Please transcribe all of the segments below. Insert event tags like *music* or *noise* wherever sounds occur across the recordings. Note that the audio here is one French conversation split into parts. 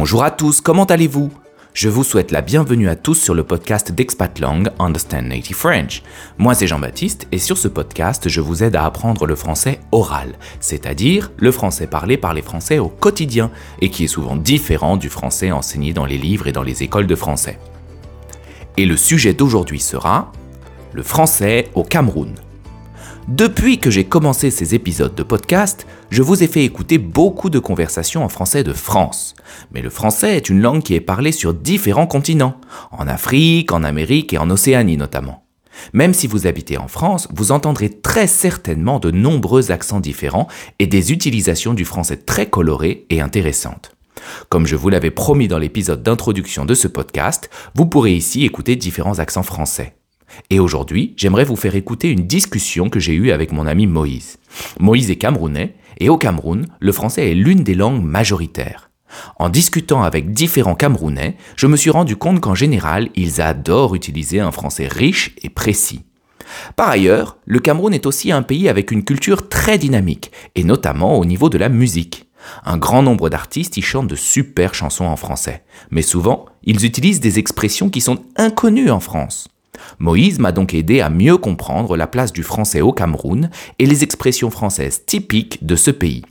Bonjour à tous, comment allez-vous? Je vous souhaite la bienvenue à tous sur le podcast d'Expatlang Understand Native French. Moi c'est Jean-Baptiste et sur ce podcast je vous aide à apprendre le français oral, c'est-à-dire le français parlé par les Français au quotidien et qui est souvent différent du français enseigné dans les livres et dans les écoles de français. Et le sujet d'aujourd'hui sera le français au Cameroun. Depuis que j'ai commencé ces épisodes de podcast, je vous ai fait écouter beaucoup de conversations en français de France. Mais le français est une langue qui est parlée sur différents continents, en Afrique, en Amérique et en Océanie notamment. Même si vous habitez en France, vous entendrez très certainement de nombreux accents différents et des utilisations du français très colorées et intéressantes. Comme je vous l'avais promis dans l'épisode d'introduction de ce podcast, vous pourrez ici écouter différents accents français. Et aujourd'hui, j'aimerais vous faire écouter une discussion que j'ai eue avec mon ami Moïse. Moïse est camerounais, et au Cameroun, le français est l'une des langues majoritaires. En discutant avec différents Camerounais, je me suis rendu compte qu'en général, ils adorent utiliser un français riche et précis. Par ailleurs, le Cameroun est aussi un pays avec une culture très dynamique, et notamment au niveau de la musique. Un grand nombre d'artistes y chantent de super chansons en français, mais souvent, ils utilisent des expressions qui sont inconnues en France. Moïse m'a donc aidé à mieux comprendre la place du français au Cameroun et les expressions françaises typiques de ce pays.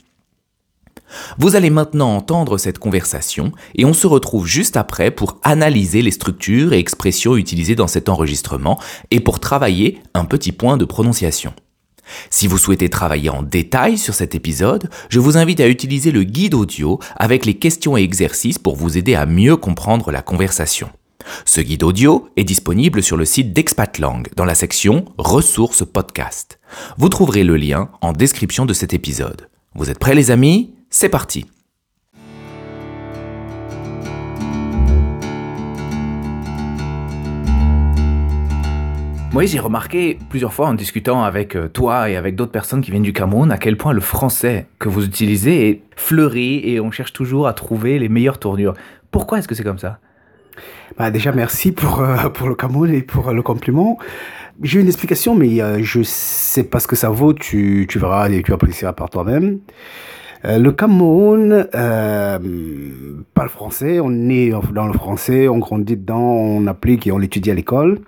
Vous allez maintenant entendre cette conversation et on se retrouve juste après pour analyser les structures et expressions utilisées dans cet enregistrement et pour travailler un petit point de prononciation. Si vous souhaitez travailler en détail sur cet épisode, je vous invite à utiliser le guide audio avec les questions et exercices pour vous aider à mieux comprendre la conversation. Ce guide audio est disponible sur le site d'Expatlang dans la section Ressources podcast. Vous trouverez le lien en description de cet épisode. Vous êtes prêts les amis? C'est parti Moi, j'ai remarqué plusieurs fois en discutant avec euh, toi et avec d'autres personnes qui viennent du Cameroun à quel point le français que vous utilisez est fleuri et on cherche toujours à trouver les meilleures tournures. Pourquoi est-ce que c'est comme ça? Bah déjà, merci pour, euh, pour le Cameroun et pour euh, le compliment. J'ai une explication, mais euh, je sais pas ce que ça vaut. Tu, verras et tu apprécieras par toi-même. le Cameroun parle français. On est dans le français, on grandit dedans, on applique et on l'étudie à l'école.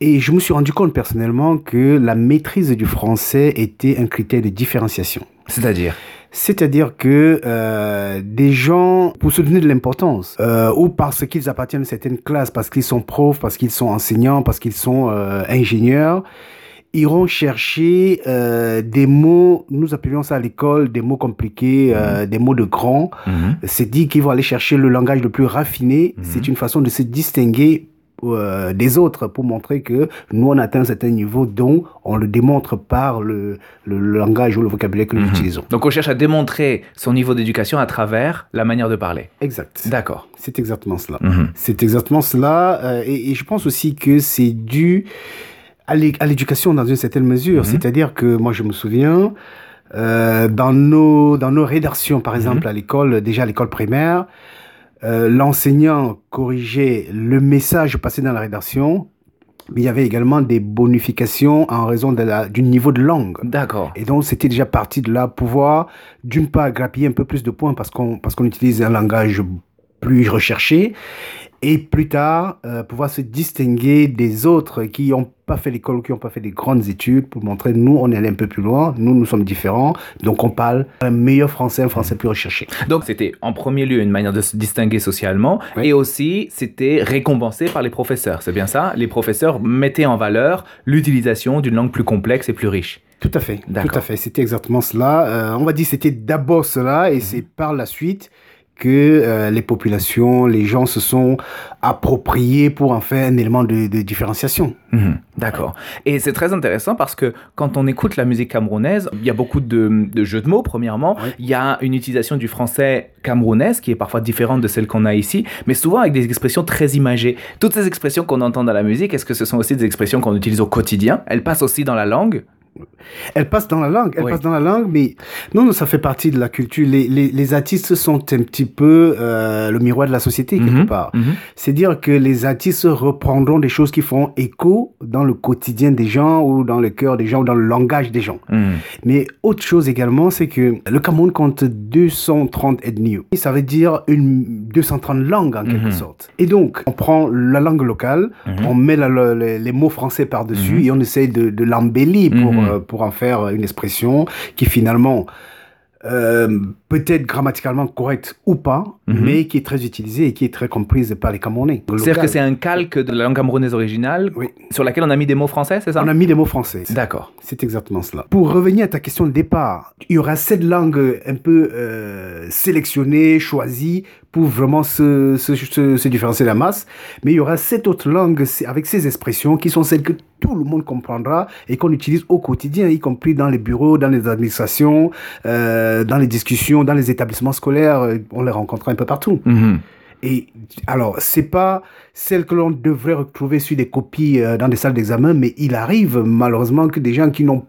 Et je me suis rendu compte personnellement que la maîtrise du français était un critère de différenciation. C'est-à-dire? C'est-à-dire que euh, des gens, pour se donner de l'importance, euh, ou parce qu'ils appartiennent à certaines classes, parce qu'ils sont profs, parce qu'ils sont enseignants, parce qu'ils sont euh, ingénieurs, iront chercher des mots, nous appelions ça à l'école, des mots compliqués, mhm. des mots de grands. Mhm. C'est dit qu'ils vont aller chercher le langage le plus raffiné. Mhm. C'est une façon de se distinguer euh, des autres pour montrer que nous on atteint un certain niveau dont on le démontre par le, le langage ou le vocabulaire que nous mhm. utilisons. Donc on cherche à démontrer son niveau d'éducation à travers la manière de parler. Exact. D'accord. C'est exactement cela. Mhm. C'est exactement cela. Euh, et, je pense aussi que c'est dû à l'éducation dans une certaine mesure. Mhm. C'est-à-dire que moi je me souviens, euh, dans, nos, dans nos rédactions par exemple à l'école, déjà à l'école primaire, euh, l'enseignant corrigeait le message passé dans la rédaction, mais il y avait également des bonifications en raison de du niveau de langue. D'accord. Et donc, c'était déjà parti de là, pouvoir, d'une part, grappiller un peu plus de points parce qu'on parce qu'on utilise un langage plus recherché et plus tard euh, pouvoir se distinguer des autres qui n'ont pas fait l'école, qui n'ont pas fait des grandes études pour montrer nous on est allé un peu plus loin, nous nous sommes différents, donc on parle un meilleur français, un français plus recherché. Donc c'était en premier lieu une manière de se distinguer socialement et aussi c'était récompensé par les professeurs, c'est bien ça? Les professeurs mettaient en valeur l'utilisation d'une langue plus complexe et plus riche. Tout à fait, tout à fait, c'était exactement cela. Euh, on va dire c'était d'abord cela et mhm. c'est par la suite que euh, les populations, les gens se sont appropriés pour en faire un élément de, différenciation. Mhm. D'accord. Et c'est très intéressant parce que quand on écoute la musique camerounaise, il y a beaucoup de, jeux de mots, premièrement. Il y a une utilisation du français camerounaise qui est parfois différente de celle qu'on a ici, mais souvent avec des expressions très imagées. Toutes ces expressions qu'on entend dans la musique, est-ce que ce sont aussi des expressions qu'on utilise au quotidien? Elles passent aussi dans la langue? Elle passe dans la langue, elle Oui. passe dans la langue, mais non, non, ça fait partie de la culture. Les, les, les artistes sont un petit peu euh, le miroir de la société, quelque Mhm, part. mhm. C'est dire que les artistes reprendront des choses qui font écho dans le quotidien des gens ou dans le cœur des gens ou dans le langage des gens. Mhm. Mais autre chose également, c'est que le Cameroun compte 230 ethnies. Et Ça veut dire une 230 langues en quelque sorte. Et donc, on prend la langue locale, on met la- la- les, les mots français par-dessus et on essaye de, de l'embellir pour, Euh, pour en faire une expression qui finalement euh, peut-être grammaticalement correcte ou pas, Mhm. mais qui est très utilisée et qui est très comprise par les Camerounais. C'est-à-dire que c'est un calque de la langue camerounaise originale Oui. sur laquelle on a mis des mots français, c'est ça? On a mis des mots français. D'accord. C'est exactement cela. Pour revenir à ta question de départ, il y aura cette langue un peu euh, sélectionnée, choisie pour vraiment se, se, se- se différencier de la masse, mais il y aura cette autre langue c'est- avec ces expressions qui sont celles que tout le monde comprendra et qu'on utilise au quotidien, y compris dans les bureaux, dans les administrations, euh, dans les discussions, dans les établissements scolaires. On les rencontre un peu partout. Mhm. Et alors, c'est pas celle que l'on devrait retrouver sur des copies euh, dans des salles d'examen, mais il arrive malheureusement que des gens qui n'ont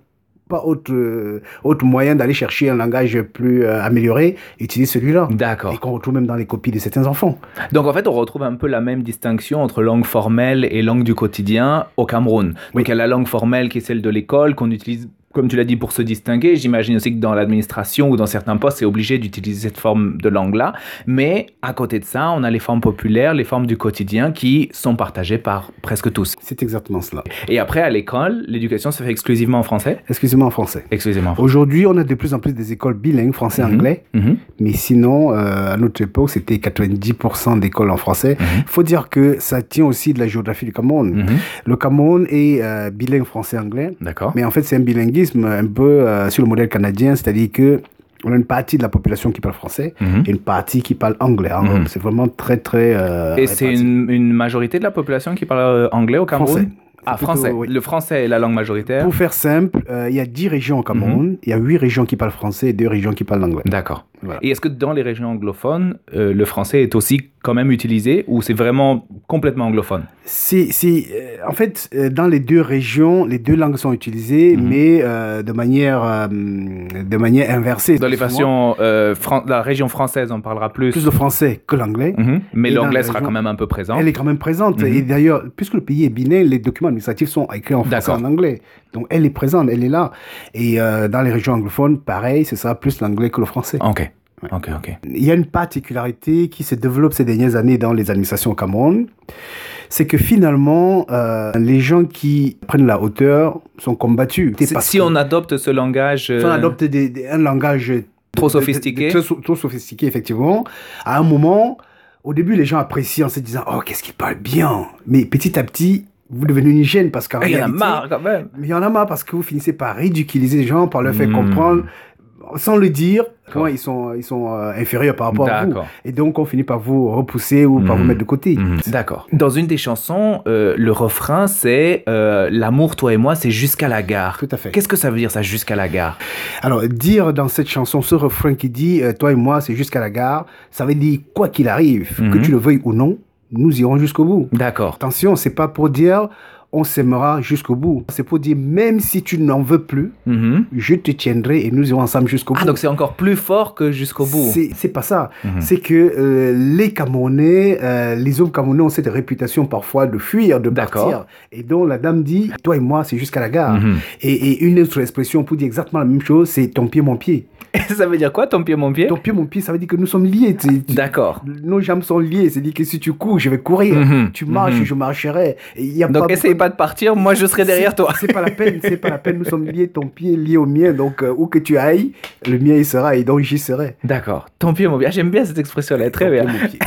pas autre, euh, autre moyen d'aller chercher un langage plus euh, amélioré utilisent celui-là. Et D'accord. qu'on retrouve même dans les copies de certains enfants. Donc en fait, on retrouve un peu la même distinction entre langue formelle et langue du quotidien au Cameroun. Oui. Donc il y a la langue formelle qui est celle de l'école qu'on utilise comme tu l'as dit, pour se distinguer. J'imagine aussi que dans l'administration ou dans certains postes, c'est obligé d'utiliser cette forme de langue-là. Mais à côté de ça, on a les formes populaires, les formes du quotidien qui sont partagées par presque tous. C'est exactement cela. Et après, à l'école, l'éducation se fait exclusivement en français? Excusez-moi en français. Exclusivement. Aujourd'hui, on a de plus en plus des écoles bilingues, français-anglais. Mhm. Mais sinon, euh, à notre époque, c'était 90% d'écoles en français. Il Mhm. faut dire que ça tient aussi de la géographie du Cameroun. Mhm. Le Cameroun est euh, bilingue français-anglais. D'accord. Mais en fait, c'est un bilinguisme un peu euh, sur le modèle canadien, c'est-à-dire que on a une partie de la population qui parle français Mhm. et une partie qui parle anglais. hein. Mhm. C'est vraiment très, très... euh, Et c'est une, une majorité de la population qui parle euh, anglais au Cameroun? Français. Ah, plutôt- français. oui. Le français est la langue majoritaire. Pour faire simple, euh, il y a 10 régions au Cameroun, Mhm. il y a 8 régions qui parlent français et 2 régions qui parlent anglais. D'accord. Voilà. Et est-ce que dans les régions anglophones, euh, le français est aussi quand même utilisé ou c'est vraiment complètement anglophone? C'est, c'est, euh, en fait, euh, dans les deux régions, les deux langues sont utilisées, Mhm. mais euh, de manière, de manière inversée. Dans les versions, la région française, on parlera plus. Plus le français que l'anglais. Mhm. Mais l'anglais sera quand même un peu présent. Elle est quand même présente. Mhm. Et d'ailleurs, puisque le pays est bilingue, les documents administratifs sont écrits en français et D'accord. en anglais. Donc, elle est présente, elle est là. Et dans les régions anglophones, pareil, ce sera plus l'anglais que le français. Ok. Ok, ok. Il y a une particularité qui se développe ces dernières années dans les administrations au Cameroun. C'est que finalement, euh, les gens qui prennent la hauteur sont combattus. Si on adopte ce langage euh, si on adopte des- des- un langage trop de- de- sophistiqué, de- Trop, so- trop sophistiqué, effectivement. À un moment, au début, les gens apprécient en se disant Oh, qu'est-ce qu'il parle bien Mais petit à petit, vous devenez une hygiène parce qu'en il y en a marre quand même. Mais il y en a marre parce que vous finissez par ridiculiser les gens, par leur faire Hmm. comprendre, sans le dire, comment ils sont, ils sont euh, inférieurs par rapport à vous. D'accord. Et donc, on finit par vous repousser ou par Mhm. vous mettre de côté. Mhm. D'accord. Dans une des chansons, euh, le refrain c'est euh, L'amour, toi et moi, c'est jusqu'à la gare. Tout à fait. Qu'est-ce que ça veut dire ça, jusqu'à la gare? Alors, dire dans cette chanson ce refrain qui dit euh, Toi et moi, c'est jusqu'à la gare, ça veut dire quoi qu'il arrive, que Mhm. tu le veuilles ou non, nous irons jusqu'au bout. D'accord. Attention, c'est pas pour dire on s'aimera jusqu'au bout. C'est pour dire même si tu n'en veux plus, Mhm. je te tiendrai et nous irons ensemble jusqu'au bout. Ah, donc c'est encore plus fort que jusqu'au bout. C'est pas ça. Mhm. C'est que euh, les Camerounais, euh, les hommes Camerounais ont cette réputation parfois de fuir, de D'accord. partir. Et donc la dame dit, toi et moi, c'est jusqu'à la gare. Mhm. Et, et une autre expression pour dire exactement la même chose, c'est ton pied, mon pied. *laughs* ça veut dire quoi, ton pied, mon pied? Ton pied, mon pied, ça veut dire que nous sommes liés. D'accord. nos jambes sont liées. C'est-à-dire que si tu cours, je vais courir. Tu marches, je marcherai. Il y a Donc pas pas de partir, moi je serai derrière toi. C'est pas la peine, c'est pas la peine. Nous sommes liés, ton pied est lié au mien. Donc, euh, où que tu ailles, le mien il sera et donc j'y serai. D'accord. Ton pied, mon pied. Ah, J'aime bien cette expression-là, très Ton bien. pied, mon pied.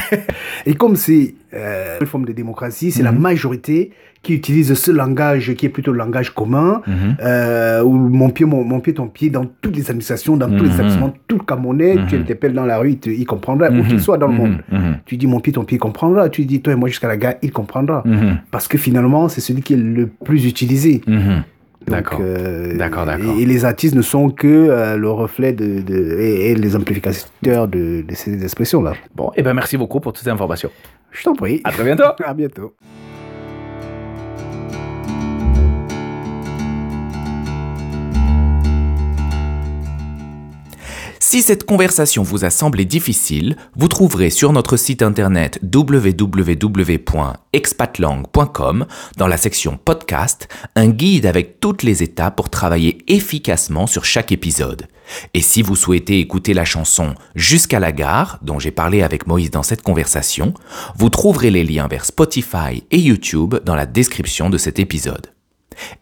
et comme c'est euh, une forme de démocratie, c'est *laughs* la Mhm. majorité qui utilise ce langage qui est plutôt le langage commun, Mhm. euh, où mon pied, mon, mon pied, ton pied, dans toutes les administrations, dans tous les Mhm. établissements, tout le Camerounais, tu Mhm. l'interpelles dans la rue, il, te- il comprendra, où qu'il soit dans le monde. Tu dis mon pied, ton pied, il comprendra. Tu dis toi et moi jusqu'à la gare, il comprendra. Parce que finalement, c'est celui qui est le plus utilisé. Donc, D'accord. euh, D'accord, d'accord. Et, et les artistes ne sont que euh, le reflet de, de- et, et les amplificateurs de, de ces expressions-là. Bon, et ben merci beaucoup pour toutes ces informations. Je t'en prie. À très bientôt. *laughs* À bientôt. Si cette conversation vous a semblé difficile, vous trouverez sur notre site internet www.expatlang.com, dans la section podcast, un guide avec toutes les étapes pour travailler efficacement sur chaque épisode. Et si vous souhaitez écouter la chanson Jusqu'à la gare, dont j'ai parlé avec Moïse dans cette conversation, vous trouverez les liens vers Spotify et YouTube dans la description de cet épisode.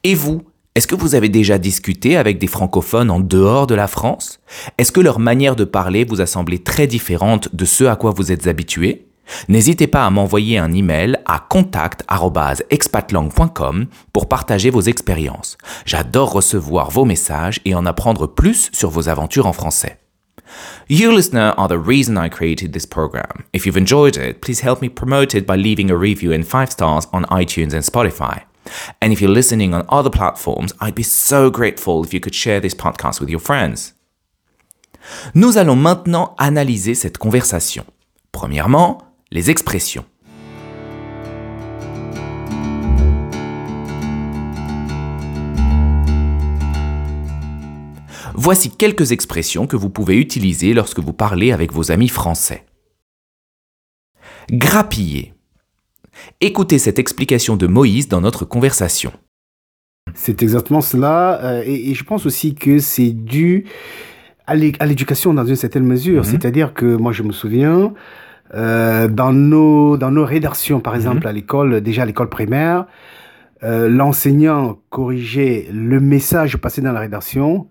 Et vous, est-ce que vous avez déjà discuté avec des francophones en dehors de la France? Est-ce que leur manière de parler vous a semblé très différente de ce à quoi vous êtes habitué N'hésitez pas à m'envoyer un email à contact@expatlang.com pour partager vos expériences. J'adore recevoir vos messages et en apprendre plus sur vos aventures en français. You listener are the reason I created this program. If you've enjoyed it, please help me promote it by leaving a review and 5 stars on iTunes and Spotify. And if you're listening on other platforms, I'd be so grateful if you could share this podcast with your friends. Nous allons maintenant analyser cette conversation. Premièrement, les expressions. Voici quelques expressions que vous pouvez utiliser lorsque vous parlez avec vos amis français. Grappiller. Écoutez cette explication de Moïse dans notre conversation. C'est exactement cela. euh, et, et je pense aussi que c'est dû à l'é- à l'éducation dans une certaine mesure. Mhm. C'est-à-dire que moi, je me souviens, euh, dans, nos, dans nos rédactions, par exemple, à l'école, déjà à l'école primaire, euh, l'enseignant corrigeait le message passé dans la rédaction,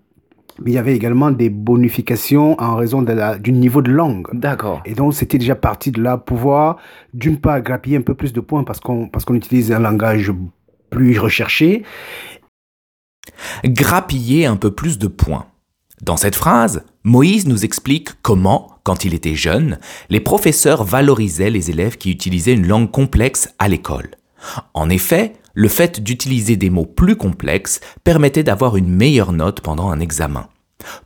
mais il y avait également des bonifications en raison de la, du niveau de langue. D'accord. Et donc, c'était déjà parti de là, pouvoir, d'une part, grappiller un peu plus de points parce qu'on parce qu'on utilise un langage plus recherché. Grappiller un peu plus de points. Dans cette phrase, Moïse nous explique comment, quand il était jeune, les professeurs valorisaient les élèves qui utilisaient une langue complexe à l'école. En effet, le fait d'utiliser des mots plus complexes permettait d'avoir une meilleure note pendant un examen.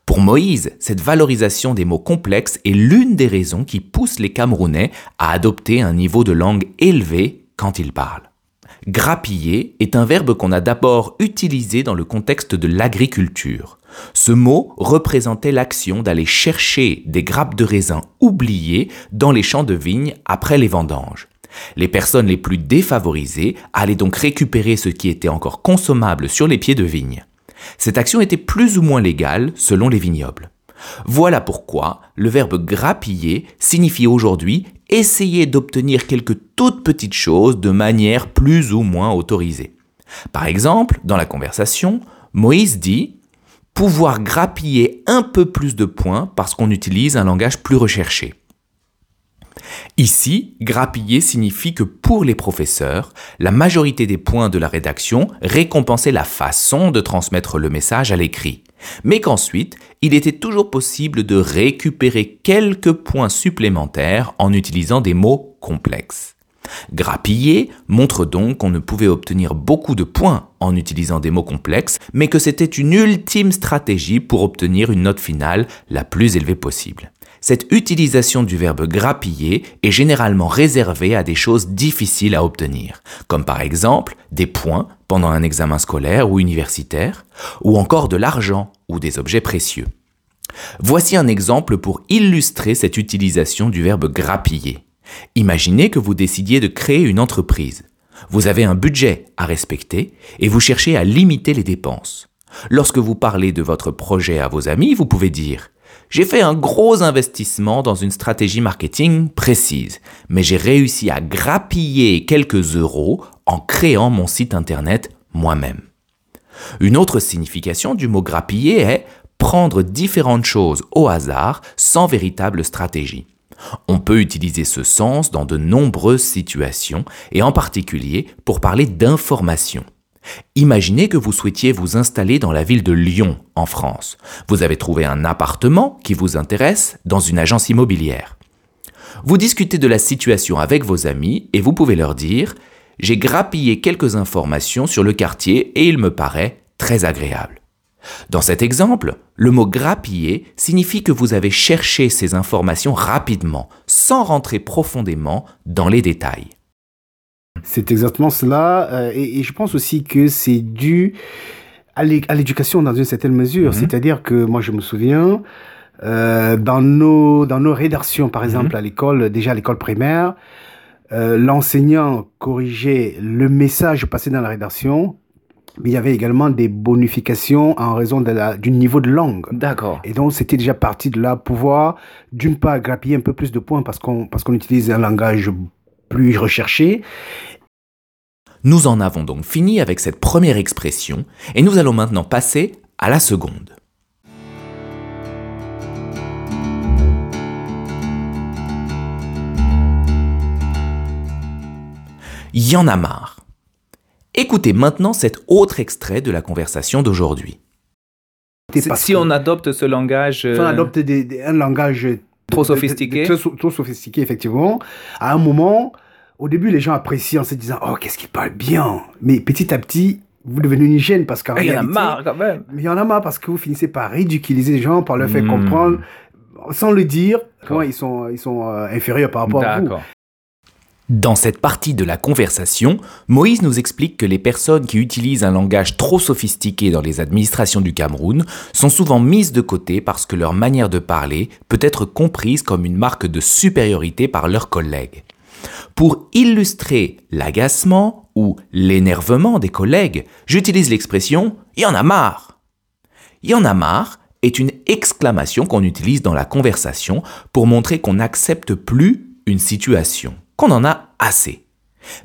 Pour Moïse, cette valorisation des mots complexes est l'une des raisons qui poussent les Camerounais à adopter un niveau de langue élevé quand ils parlent. Grappiller est un verbe qu'on a d'abord utilisé dans le contexte de l'agriculture. Ce mot représentait l'action d'aller chercher des grappes de raisin oubliées dans les champs de vignes après les vendanges. Les personnes les plus défavorisées allaient donc récupérer ce qui était encore consommable sur les pieds de vigne. Cette action était plus ou moins légale selon les vignobles. Voilà pourquoi le verbe grappiller signifie aujourd'hui essayer d'obtenir quelques toutes petites choses de manière plus ou moins autorisée. Par exemple, dans la conversation, Moïse dit pouvoir grappiller un peu plus de points parce qu'on utilise un langage plus recherché. Ici, grappiller signifie que pour les professeurs, la majorité des points de la rédaction récompensaient la façon de transmettre le message à l'écrit, mais qu'ensuite, il était toujours possible de récupérer quelques points supplémentaires en utilisant des mots complexes. Grappiller montre donc qu'on ne pouvait obtenir beaucoup de points en utilisant des mots complexes, mais que c'était une ultime stratégie pour obtenir une note finale la plus élevée possible. Cette utilisation du verbe grappiller est généralement réservée à des choses difficiles à obtenir, comme par exemple des points pendant un examen scolaire ou universitaire, ou encore de l'argent ou des objets précieux. Voici un exemple pour illustrer cette utilisation du verbe grappiller. Imaginez que vous décidiez de créer une entreprise. Vous avez un budget à respecter et vous cherchez à limiter les dépenses. Lorsque vous parlez de votre projet à vos amis, vous pouvez dire j'ai fait un gros investissement dans une stratégie marketing précise, mais j'ai réussi à grappiller quelques euros en créant mon site internet moi-même. Une autre signification du mot grappiller est prendre différentes choses au hasard sans véritable stratégie. On peut utiliser ce sens dans de nombreuses situations et en particulier pour parler d'information. Imaginez que vous souhaitiez vous installer dans la ville de Lyon, en France. Vous avez trouvé un appartement qui vous intéresse dans une agence immobilière. Vous discutez de la situation avec vos amis et vous pouvez leur dire ⁇ J'ai grappillé quelques informations sur le quartier et il me paraît très agréable. Dans cet exemple, le mot grappiller signifie que vous avez cherché ces informations rapidement, sans rentrer profondément dans les détails. C'est exactement cela. euh, et, et je pense aussi que c'est dû à l'é- à l'éducation dans une certaine mesure. Mhm. C'est-à-dire que moi, je me souviens, Euh, dans, nos, dans nos rédactions, par exemple, à l'école, déjà à l'école primaire, euh, l'enseignant corrigeait le message passé dans la rédaction, mais il y avait également des bonifications en raison de la, du niveau de langue. D'accord. Et donc, c'était déjà parti de là, pouvoir, d'une part, grappiller un peu plus de points parce qu'on parce qu'on utilise un langage plus recherché. Nous en avons donc fini avec cette première expression et nous allons maintenant passer à la seconde. Y en a marre. Écoutez maintenant cet autre extrait de la conversation d'aujourd'hui. Si on adopte ce langage... Si on euh, adopte des- des- un langage Trop de- de- sophistiqué. Trop, so- trop sophistiqué, effectivement. À un moment, au début, les gens apprécient en se disant Oh, qu'est-ce qu'il parle bien Mais petit à petit, vous devenez une hygiène parce qu'en Il y en a réalité- marre quand même. Mais il y en a marre parce que vous finissez par ridiculiser les gens, par leur faire Hmm. comprendre, sans le dire, comment ils sont, ils sont euh, inférieurs par rapport à vous. Dans cette partie de la conversation, Moïse nous explique que les personnes qui utilisent un langage trop sophistiqué dans les administrations du Cameroun sont souvent mises de côté parce que leur manière de parler peut être comprise comme une marque de supériorité par leurs collègues. Pour illustrer l'agacement ou l'énervement des collègues, j'utilise l'expression « y en a marre ». Y en a marre est une exclamation qu'on utilise dans la conversation pour montrer qu'on n'accepte plus une situation, qu'on en a assez.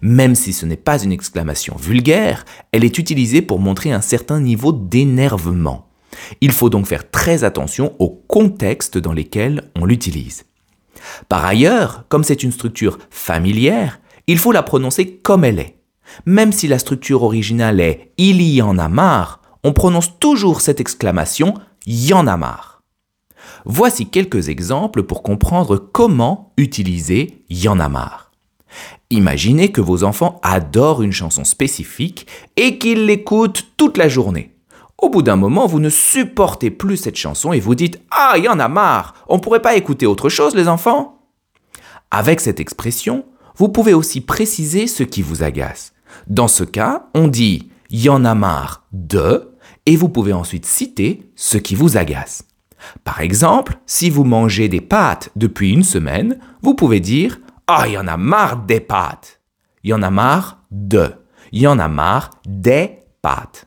Même si ce n'est pas une exclamation vulgaire, elle est utilisée pour montrer un certain niveau d'énervement. Il faut donc faire très attention au contexte dans lesquels on l'utilise. Par ailleurs, comme c'est une structure familière, il faut la prononcer comme elle est. Même si la structure originale est Il y en a marre, on prononce toujours cette exclamation Y en a marre. Voici quelques exemples pour comprendre comment utiliser Y en a marre. Imaginez que vos enfants adorent une chanson spécifique et qu'ils l'écoutent toute la journée. Au bout d'un moment, vous ne supportez plus cette chanson et vous dites Ah, il y en a marre, on pourrait pas écouter autre chose, les enfants? Avec cette expression, vous pouvez aussi préciser ce qui vous agace. Dans ce cas, on dit Il y en a marre de et vous pouvez ensuite citer ce qui vous agace. Par exemple, si vous mangez des pâtes depuis une semaine, vous pouvez dire Ah, il y en a marre des pâtes. Il y en a marre de. Il y en a marre des pâtes.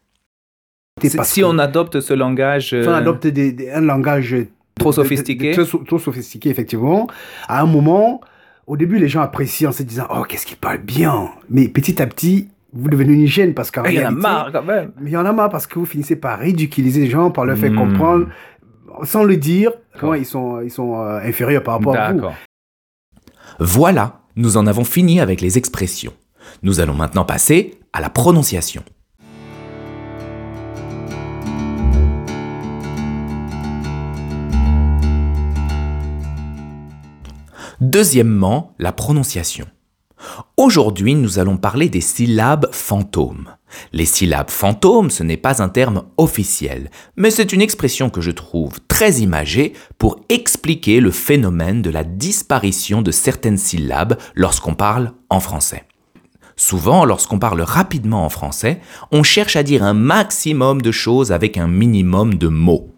C'est parce Si que- on adopte ce langage... si on euh, adopte des- des- un langage Trop de- de- sophistiqué. de- trop, trop sophistiqué, effectivement, à un moment, au début, les gens apprécient en se disant Oh, qu'est-ce qu'il parle bien Mais petit à petit, vous devenez une hygiène parce qu'en Il y en a réalité- marre quand même. Mais il y en a marre parce que vous finissez par ridiculiser les gens, par leur faire Hmm. comprendre, sans le dire, comment ils sont, ils sont euh, inférieurs par rapport à vous. D'accord. Voilà, nous en avons fini avec les expressions. Nous allons maintenant passer à la prononciation. Deuxièmement, la prononciation. Aujourd'hui, nous allons parler des syllabes fantômes. Les syllabes fantômes, ce n'est pas un terme officiel, mais c'est une expression que je trouve très imagée pour expliquer le phénomène de la disparition de certaines syllabes lorsqu'on parle en français. Souvent, lorsqu'on parle rapidement en français, on cherche à dire un maximum de choses avec un minimum de mots.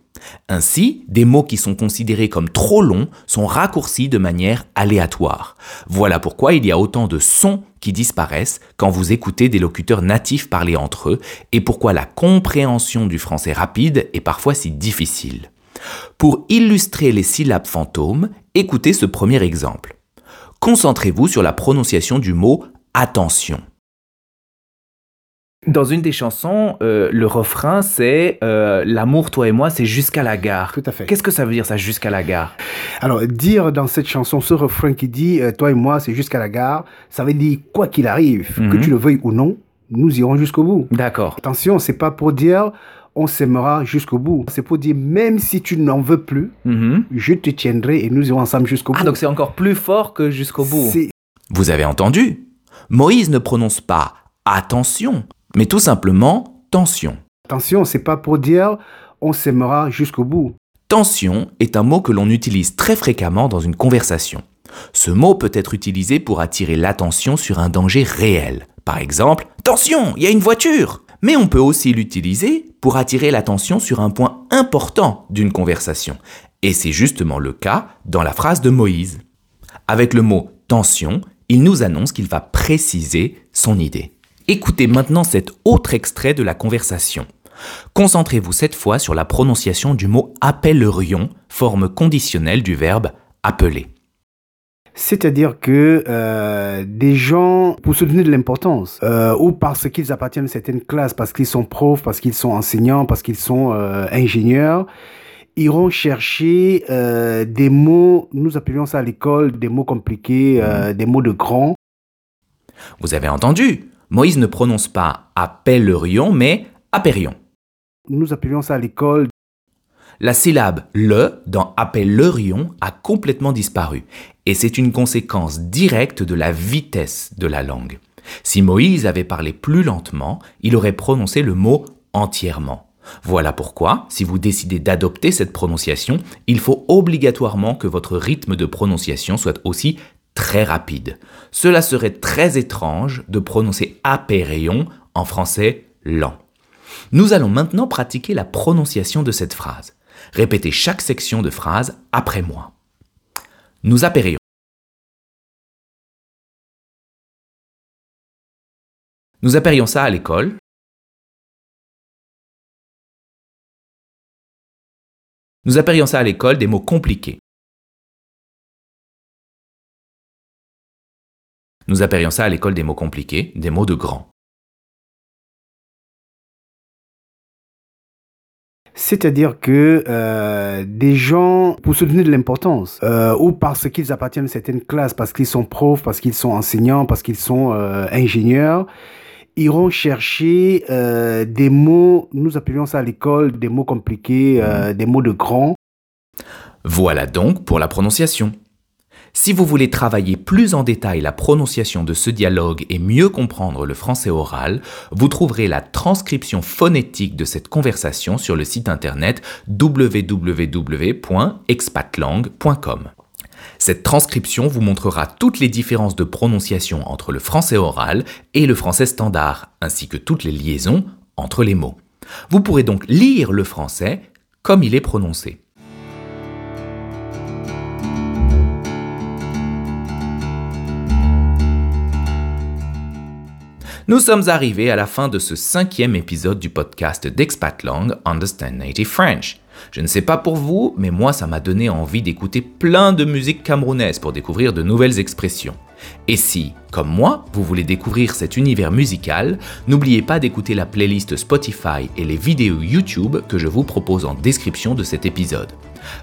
Ainsi, des mots qui sont considérés comme trop longs sont raccourcis de manière aléatoire. Voilà pourquoi il y a autant de sons qui disparaissent quand vous écoutez des locuteurs natifs parler entre eux et pourquoi la compréhension du français rapide est parfois si difficile. Pour illustrer les syllabes fantômes, écoutez ce premier exemple. Concentrez-vous sur la prononciation du mot attention. Dans une des chansons, euh, le refrain, c'est euh, L'amour, toi et moi, c'est jusqu'à la gare. Tout à fait. Qu'est-ce que ça veut dire, ça, jusqu'à la gare? Alors, dire dans cette chanson ce refrain qui dit euh, Toi et moi, c'est jusqu'à la gare, ça veut dire quoi qu'il arrive, que Mhm. tu le veuilles ou non, nous irons jusqu'au bout. D'accord. Attention, c'est pas pour dire on s'aimera jusqu'au bout. C'est pour dire même si tu n'en veux plus, Mhm. je te tiendrai et nous irons ensemble jusqu'au bout. Ah, donc c'est encore plus fort que jusqu'au bout. Vous avez entendu? Moïse ne prononce pas attention, mais tout simplement tension. Attention, c'est pas pour dire on s'aimera jusqu'au bout. Tension est un mot que l'on utilise très fréquemment dans une conversation. Ce mot peut être utilisé pour attirer l'attention sur un danger réel. Par exemple, Tension, il y a une voiture Mais on peut aussi l'utiliser pour attirer l'attention sur un point important d'une conversation. Et c'est justement le cas dans la phrase de Moïse. Avec le mot tension, il nous annonce qu'il va préciser son idée. Écoutez maintenant cet autre extrait de la conversation. Concentrez-vous cette fois sur la prononciation du mot appellerions, forme conditionnelle du verbe appeler. C'est-à-dire que euh, des gens, pour se donner de l'importance, euh, ou parce qu'ils appartiennent à certaines classes, parce qu'ils sont profs, parce qu'ils sont enseignants, parce qu'ils sont euh, ingénieurs, iront chercher des mots, nous appelions ça à l'école, des mots compliqués, des mots de grands. Vous avez entendu? Moïse ne prononce pas appellerions, mais appérions. Nous appelions ça à l'école. La syllabe le dans appellerions a complètement disparu, et c'est une conséquence directe de la vitesse de la langue. Si Moïse avait parlé plus lentement, il aurait prononcé le mot entièrement. Voilà pourquoi, si vous décidez d'adopter cette prononciation, il faut obligatoirement que votre rythme de prononciation soit aussi très rapide. Cela serait très étrange de prononcer apérion en français lent. Nous allons maintenant pratiquer la prononciation de cette phrase. Répétez chaque section de phrase après moi. Nous appérions. Nous appérions ça à l'école. Nous appérions ça à l'école des mots compliqués. Nous appérions ça à l'école des mots compliqués, des mots de grands. C'est-à-dire que euh, des gens, pour se donner de l'importance, euh, ou parce qu'ils appartiennent à certaines classes, parce qu'ils sont profs, parce qu'ils sont enseignants, parce qu'ils sont euh, ingénieurs, iront chercher des mots, nous appelions ça à l'école, des mots compliqués, des mots de grands. Voilà donc pour la prononciation. Si vous voulez travailler plus en détail la prononciation de ce dialogue et mieux comprendre le français oral, vous trouverez la transcription phonétique de cette conversation sur le site internet www.expatlang.com. Cette transcription vous montrera toutes les différences de prononciation entre le français oral et le français standard, ainsi que toutes les liaisons entre les mots. Vous pourrez donc lire le français comme il est prononcé. Nous sommes arrivés à la fin de ce cinquième épisode du podcast d'Expatlang Understand Native French. Je ne sais pas pour vous, mais moi ça m'a donné envie d'écouter plein de musique camerounaise pour découvrir de nouvelles expressions. Et si, comme moi, vous voulez découvrir cet univers musical, n'oubliez pas d'écouter la playlist Spotify et les vidéos YouTube que je vous propose en description de cet épisode.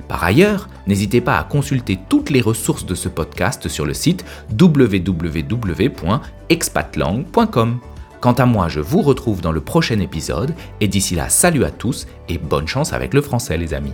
Par ailleurs, n'hésitez pas à consulter toutes les ressources de ce podcast sur le site www.expatlang.com. Quant à moi, je vous retrouve dans le prochain épisode et d'ici là, salut à tous et bonne chance avec le français les amis.